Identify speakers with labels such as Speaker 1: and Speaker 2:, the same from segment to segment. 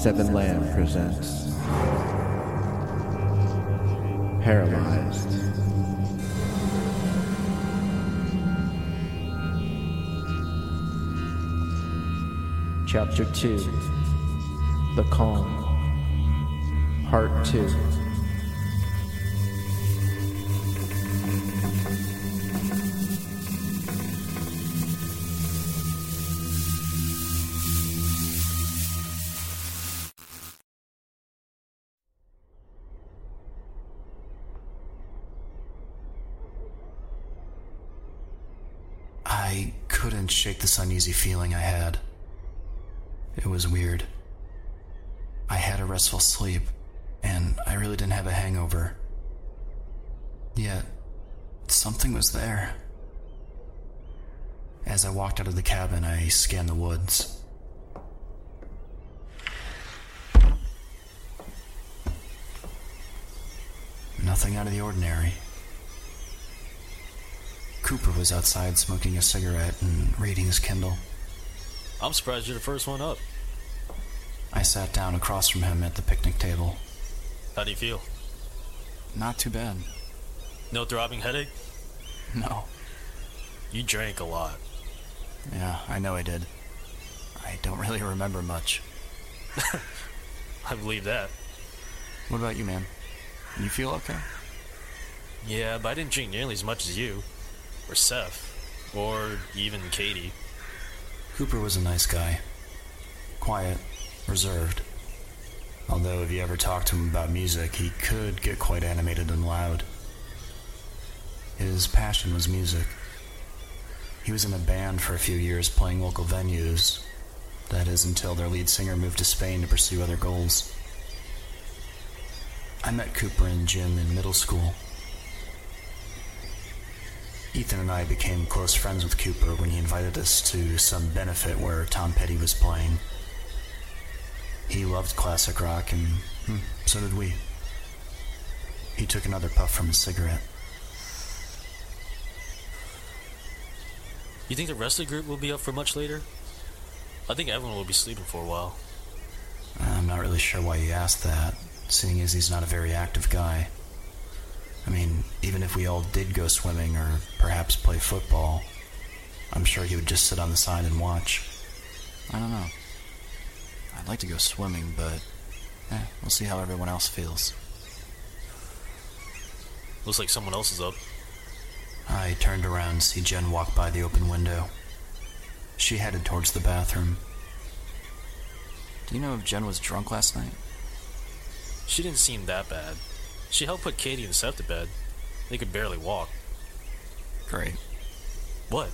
Speaker 1: Seven Lamb presents Paralyzed. Chapter 2 The Calm Part 2
Speaker 2: I couldn't shake this uneasy feeling I had. It was weird. I had a restful sleep, and I really didn't have a hangover. Yet, something was there. As I walked out of the cabin, I scanned the woods. Nothing out of the ordinary. Cooper was outside smoking a cigarette and reading his Kindle.
Speaker 3: I'm surprised you're the first one up.
Speaker 2: I sat down across from him at the picnic table.
Speaker 3: How do you feel?
Speaker 2: Not too bad.
Speaker 3: No throbbing headache?
Speaker 2: No.
Speaker 3: You drank a lot.
Speaker 2: Yeah, I know I did. I don't really remember much.
Speaker 3: I believe that.
Speaker 2: What about you, man? You feel okay?
Speaker 3: Yeah, but I didn't drink nearly as much as you. Or Seth. Or even Katie.
Speaker 2: Cooper was a nice guy. Quiet, reserved. Although, if you ever talked to him about music, he could get quite animated and loud. His passion was music. He was in a band for a few years playing local venues. That is, until their lead singer moved to Spain to pursue other goals. I met Cooper and Jim in middle school. Ethan and I became close friends with Cooper when he invited us to some benefit where Tom Petty was playing. He loved classic rock, and hmm, so did we. He took another puff from his cigarette.
Speaker 3: You think the rest of the group will be up for much later? I think everyone will be sleeping for a while.
Speaker 2: I'm not really sure why you asked that, seeing as he's not a very active guy. I mean, even if we all did go swimming or perhaps play football, I'm sure he would just sit on the side and watch. I don't know. I'd like to go swimming, but eh, we'll see how everyone else feels.
Speaker 3: Looks like someone else is up.
Speaker 2: I turned around to see Jen walk by the open window. She headed towards the bathroom. Do you know if Jen was drunk last night?
Speaker 3: She didn't seem that bad. She helped put Katie and Seth to bed. They could barely walk.
Speaker 2: Great.
Speaker 3: What?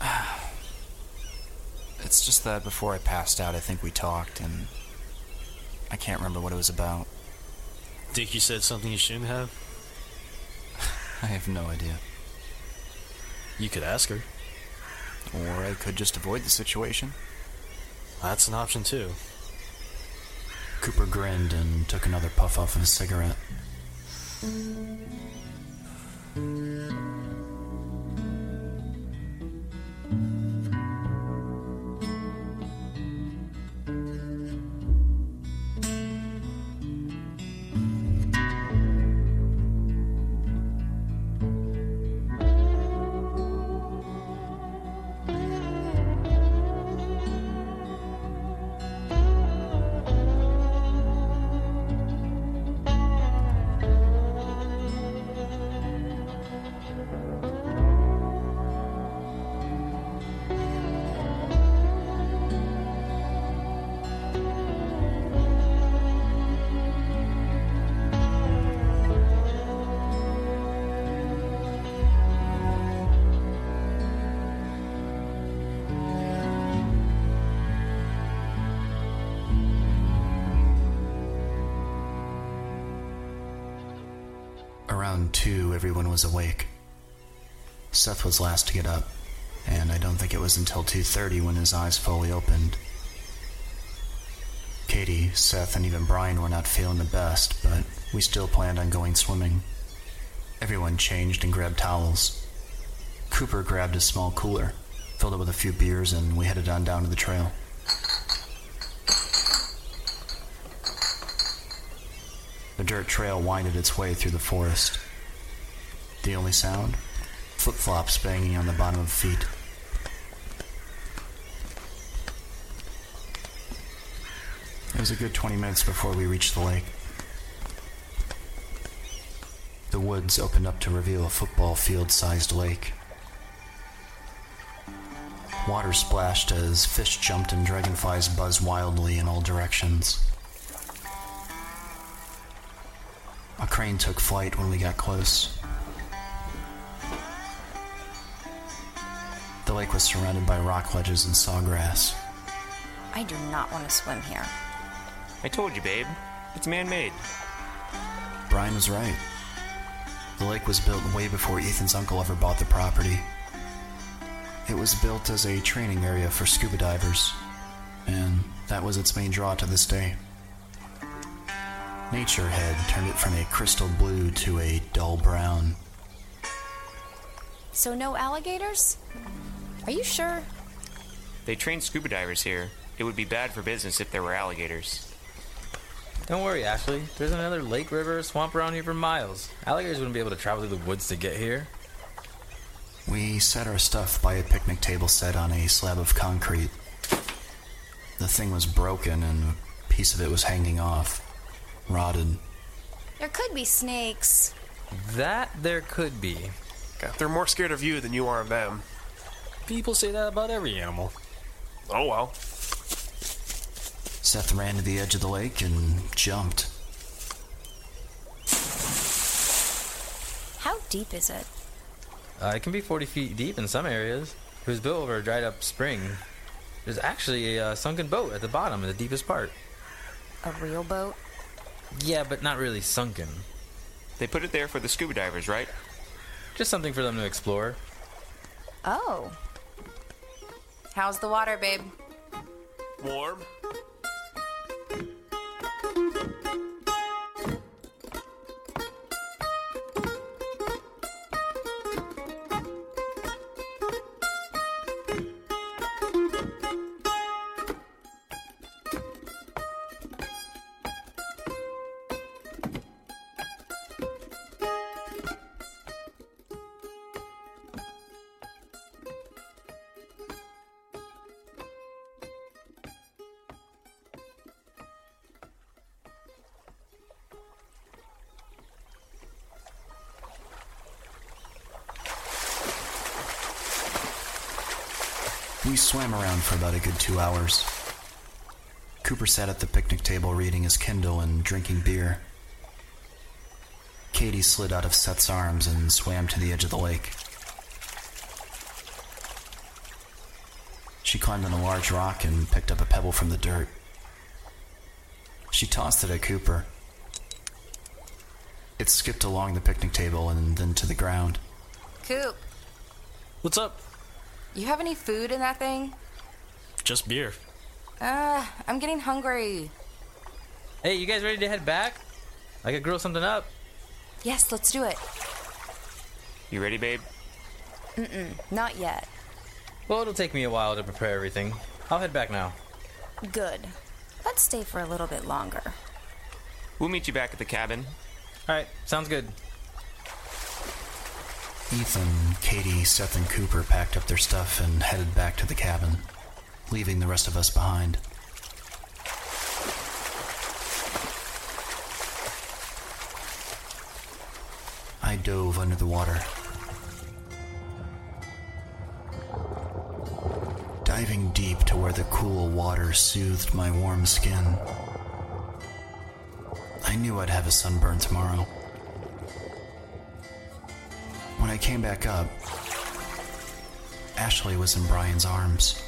Speaker 2: It's just that before I passed out, I think we talked, and I can't remember what it was about.
Speaker 3: Think you said something you shouldn't have?
Speaker 2: I have no idea.
Speaker 3: You could ask her.
Speaker 2: Or I could just avoid the situation.
Speaker 3: That's an option too.
Speaker 2: Cooper grinned and took another puff off of his cigarette. Around two, everyone was awake. Seth was last to get up, and I don't think it was until 2.30 when his eyes fully opened. Katie, Seth, and even Brian were not feeling the best, but we still planned on going swimming. Everyone changed and grabbed towels. Cooper grabbed a small cooler, filled it with a few beers, and we headed on down to the trail. The dirt trail winded its way through the forest. The only sound? Flip flops banging on the bottom of feet. It was a good 20 minutes before we reached the lake. The woods opened up to reveal a football field sized lake. Water splashed as fish jumped and dragonflies buzzed wildly in all directions. A crane took flight when we got close. Lake was surrounded by rock ledges and sawgrass.
Speaker 4: I do not want to swim here.
Speaker 5: I told you, babe. It's man made.
Speaker 2: Brian was right. The lake was built way before Ethan's uncle ever bought the property. It was built as a training area for scuba divers, and that was its main draw to this day. Nature had turned it from a crystal blue to a dull brown.
Speaker 4: So, no alligators? Are you sure?
Speaker 5: They train scuba divers here. It would be bad for business if there were alligators.
Speaker 6: Don't worry, Ashley. There's another lake, river, or swamp around here for miles. Alligators wouldn't be able to travel through the woods to get here.
Speaker 2: We set our stuff by a picnic table set on a slab of concrete. The thing was broken and a piece of it was hanging off, rotted.
Speaker 4: There could be snakes.
Speaker 6: That there could be.
Speaker 7: They're more scared of you than you are of them.
Speaker 3: People say that about every animal.
Speaker 7: Oh well.
Speaker 2: Seth ran to the edge of the lake and jumped.
Speaker 4: How deep is it?
Speaker 6: Uh, it can be 40 feet deep in some areas. It was built over a dried up spring. There's actually a uh, sunken boat at the bottom, in the deepest part.
Speaker 4: A real boat?
Speaker 6: Yeah, but not really sunken.
Speaker 5: They put it there for the scuba divers, right?
Speaker 6: Just something for them to explore.
Speaker 4: Oh. How's the water, babe?
Speaker 7: Warm.
Speaker 2: We swam around for about a good two hours. Cooper sat at the picnic table reading his Kindle and drinking beer. Katie slid out of Seth's arms and swam to the edge of the lake. She climbed on a large rock and picked up a pebble from the dirt. She tossed it at Cooper. It skipped along the picnic table and then to the ground.
Speaker 4: Coop,
Speaker 3: What's up?
Speaker 4: You have any food in that thing?
Speaker 3: Just beer.
Speaker 4: Uh, I'm getting hungry.
Speaker 6: Hey, you guys ready to head back? I could grill something up.
Speaker 4: Yes, let's do it.
Speaker 5: You ready, babe?
Speaker 4: Mm-mm, not yet.
Speaker 6: Well, it'll take me a while to prepare everything. I'll head back now.
Speaker 4: Good. Let's stay for a little bit longer.
Speaker 5: We'll meet you back at the cabin.
Speaker 6: Alright, sounds good.
Speaker 2: Ethan, Katie, Seth, and Cooper packed up their stuff and headed back to the cabin, leaving the rest of us behind. I dove under the water. Diving deep to where the cool water soothed my warm skin. I knew I'd have a sunburn tomorrow. Came back up, Ashley was in Brian's arms.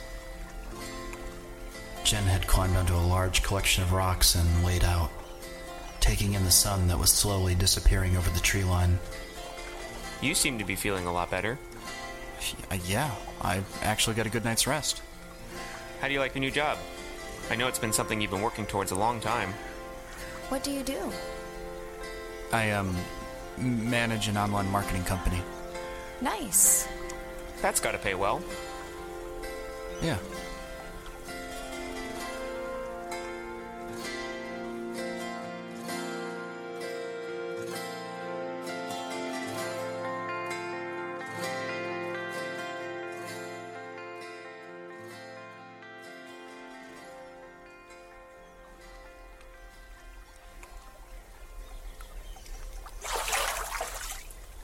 Speaker 2: Jen had climbed onto a large collection of rocks and laid out, taking in the sun that was slowly disappearing over the tree line.
Speaker 5: You seem to be feeling a lot better.
Speaker 8: Uh, yeah, I actually got a good night's rest.
Speaker 5: How do you like your new job? I know it's been something you've been working towards a long time.
Speaker 4: What do you do?
Speaker 8: I um manage an online marketing company.
Speaker 4: Nice.
Speaker 5: That's gotta pay well.
Speaker 8: Yeah.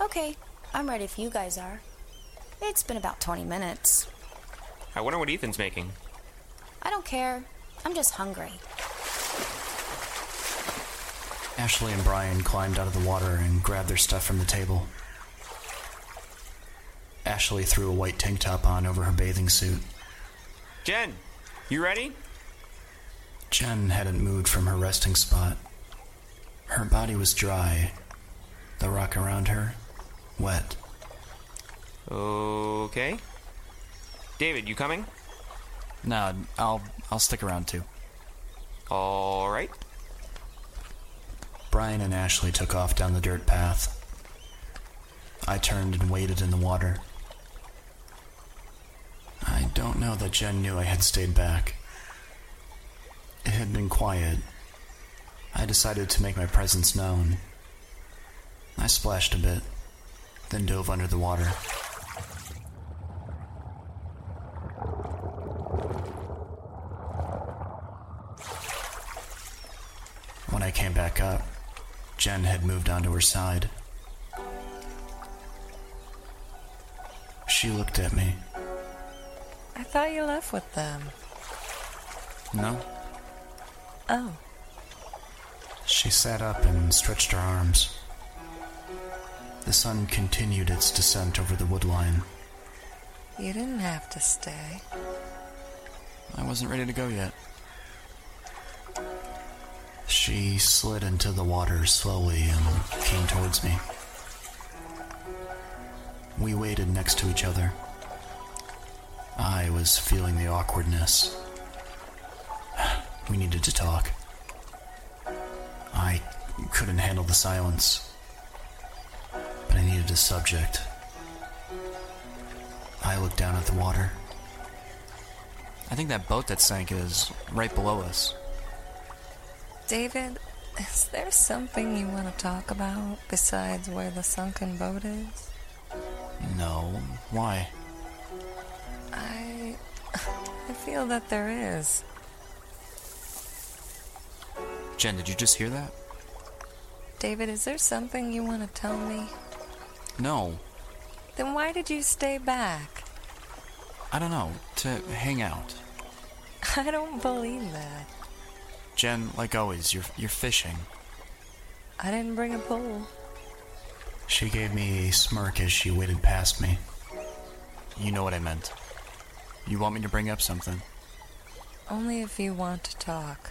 Speaker 4: Okay, I'm ready if you guys are. It's been about 20 minutes.
Speaker 5: I wonder what Ethan's making.
Speaker 4: I don't care. I'm just hungry.
Speaker 2: Ashley and Brian climbed out of the water and grabbed their stuff from the table. Ashley threw a white tank top on over her bathing suit.
Speaker 5: Jen, you ready?
Speaker 2: Jen hadn't moved from her resting spot. Her body was dry, the rock around her wet.
Speaker 5: Okay. David, you coming?
Speaker 8: No, I'll I'll stick around too.
Speaker 5: All right.
Speaker 2: Brian and Ashley took off down the dirt path. I turned and waded in the water. I don't know that Jen knew I had stayed back. It had been quiet. I decided to make my presence known. I splashed a bit, then dove under the water. When I came back up, Jen had moved onto her side. She looked at me.
Speaker 9: I thought you left with them.
Speaker 2: No?
Speaker 9: Oh,
Speaker 2: She sat up and stretched her arms. The sun continued its descent over the woodline.
Speaker 9: you didn't have to stay.
Speaker 8: I wasn't ready to go yet.
Speaker 2: She slid into the water slowly and came towards me. We waited next to each other. I was feeling the awkwardness. We needed to talk. I couldn't handle the silence, but I needed a subject. I looked down at the water.
Speaker 8: I think that boat that sank is right below us.
Speaker 9: David, is there something you want to talk about besides where the sunken boat is?
Speaker 8: No, why?
Speaker 9: I. I feel that there is.
Speaker 8: Jen, did you just hear that?
Speaker 9: David, is there something you want to tell me?
Speaker 8: No,
Speaker 9: Then why did you stay back?
Speaker 8: I don't know. To hang out.
Speaker 9: I don't believe that.
Speaker 8: Jen, like always, you're you're fishing.
Speaker 9: I didn't bring a pole.
Speaker 2: She gave me a smirk as she waded past me.
Speaker 8: You know what I meant. You want me to bring up something?
Speaker 9: Only if you want to talk.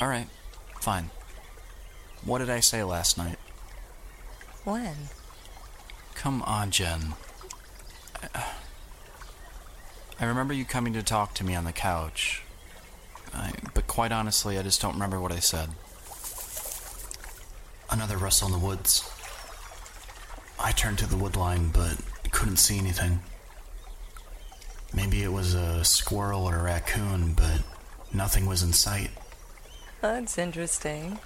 Speaker 8: All right, fine. What did I say last night?
Speaker 9: When?
Speaker 8: Come on, Jen. I, I remember you coming to talk to me on the couch. I, but quite honestly, I just don't remember what I said.
Speaker 2: Another rustle in the woods. I turned to the woodline, but couldn't see anything. Maybe it was a squirrel or a raccoon, but nothing was in sight.
Speaker 9: That's interesting.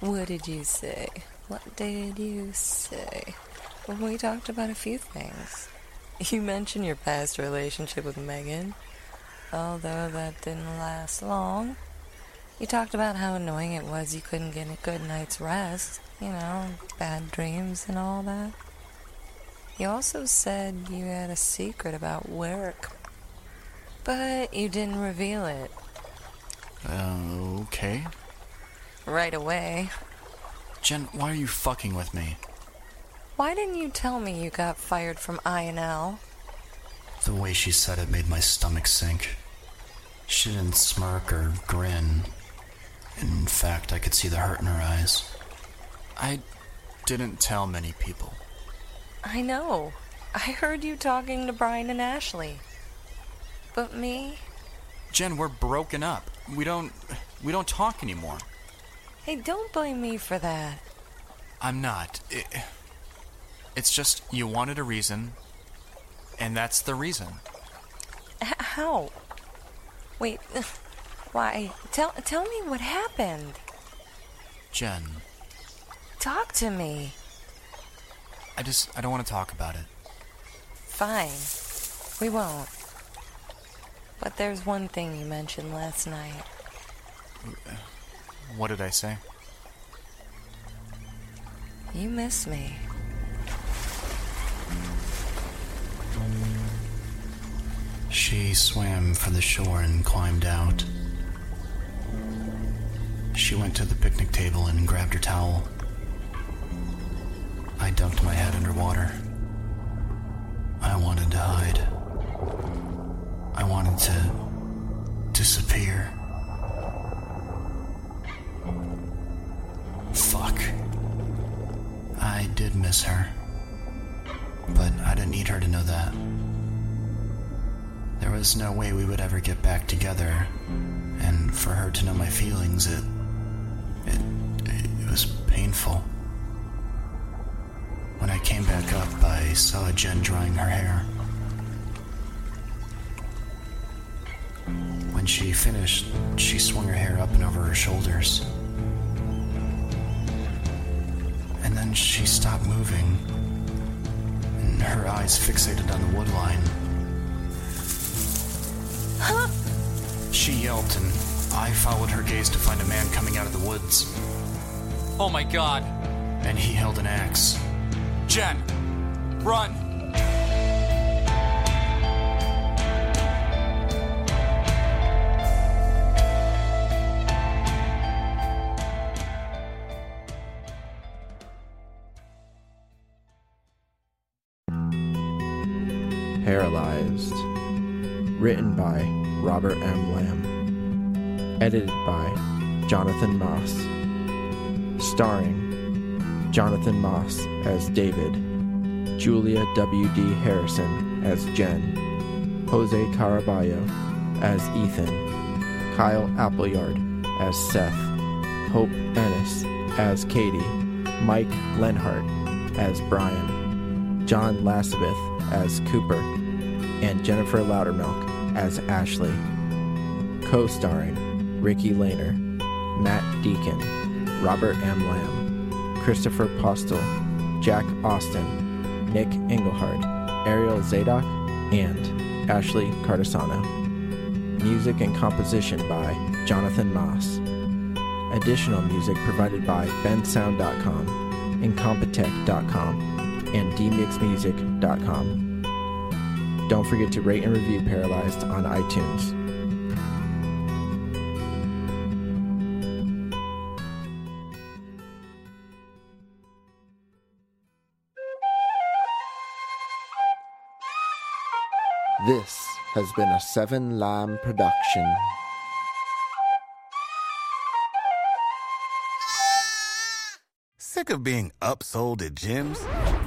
Speaker 9: What did you say? What did you say? Well, we talked about a few things. You mentioned your past relationship with Megan, although that didn't last long. You talked about how annoying it was you couldn't get a good night's rest, you know, bad dreams and all that. You also said you had a secret about work, but you didn't reveal it
Speaker 8: Uh, okay.
Speaker 9: right away.
Speaker 8: Jen, why are you fucking with me?
Speaker 9: Why didn't you tell me you got fired from INL?
Speaker 2: The way she said it made my stomach sink. She didn't smirk or grin. In fact, I could see the hurt in her eyes.
Speaker 8: I didn't tell many people.
Speaker 9: I know. I heard you talking to Brian and Ashley. But me?
Speaker 8: Jen, we're broken up. We don't we don't talk anymore.
Speaker 9: Hey, don't blame me for that.
Speaker 8: I'm not. It, It's just you wanted a reason, and that's the reason.
Speaker 9: H- how? Wait, why? Tell tell me what happened.
Speaker 8: Jen,
Speaker 9: Talk to me.
Speaker 8: I just I don't want to talk about it.
Speaker 9: Fine. We won't. But there's one thing you mentioned last night.
Speaker 8: What did I say?
Speaker 9: You miss me.
Speaker 2: She swam for the shore and climbed out. She went to the picnic table and grabbed her towel. I dunked my head underwater. I wanted to hide. I wanted to disappear. Fuck. I did miss her. But I didn't need her to know that. There was no way we would ever get back together, and for her to know my feelings, it. it. it was painful. When I came back up, I saw Jen drying her hair. When she finished, she swung her hair up and over her shoulders. And then she stopped moving, and her eyes fixated on the wood line. Huh? She yelped, and I followed her gaze to find a man coming out of the woods.
Speaker 8: Oh my god.
Speaker 2: And he held an axe.
Speaker 8: Jen! Run!
Speaker 1: Paralyzed. Written by Robert M. Lamb. Edited by Jonathan Moss. Starring Jonathan Moss as David, Julia W.D. Harrison as Jen, Jose Caraballo as Ethan, Kyle Appleyard as Seth, Hope Ennis as Katie, Mike Lenhart as Brian, John Lasabeth as Cooper, and Jennifer Loudermilk as Ashley. Co starring Ricky Lehner, Matt Deacon, Robert M. Lamb, Christopher Postel, Jack Austin, Nick Engelhardt, Ariel Zadok, and Ashley Cardasano. Music and composition by Jonathan Moss. Additional music provided by bensound.com, and incompetech.com, and dmixmusic.com. Don't forget to rate and review Paralyzed on iTunes. This has been a Seven Lamb production.
Speaker 10: Sick of being upsold at gyms?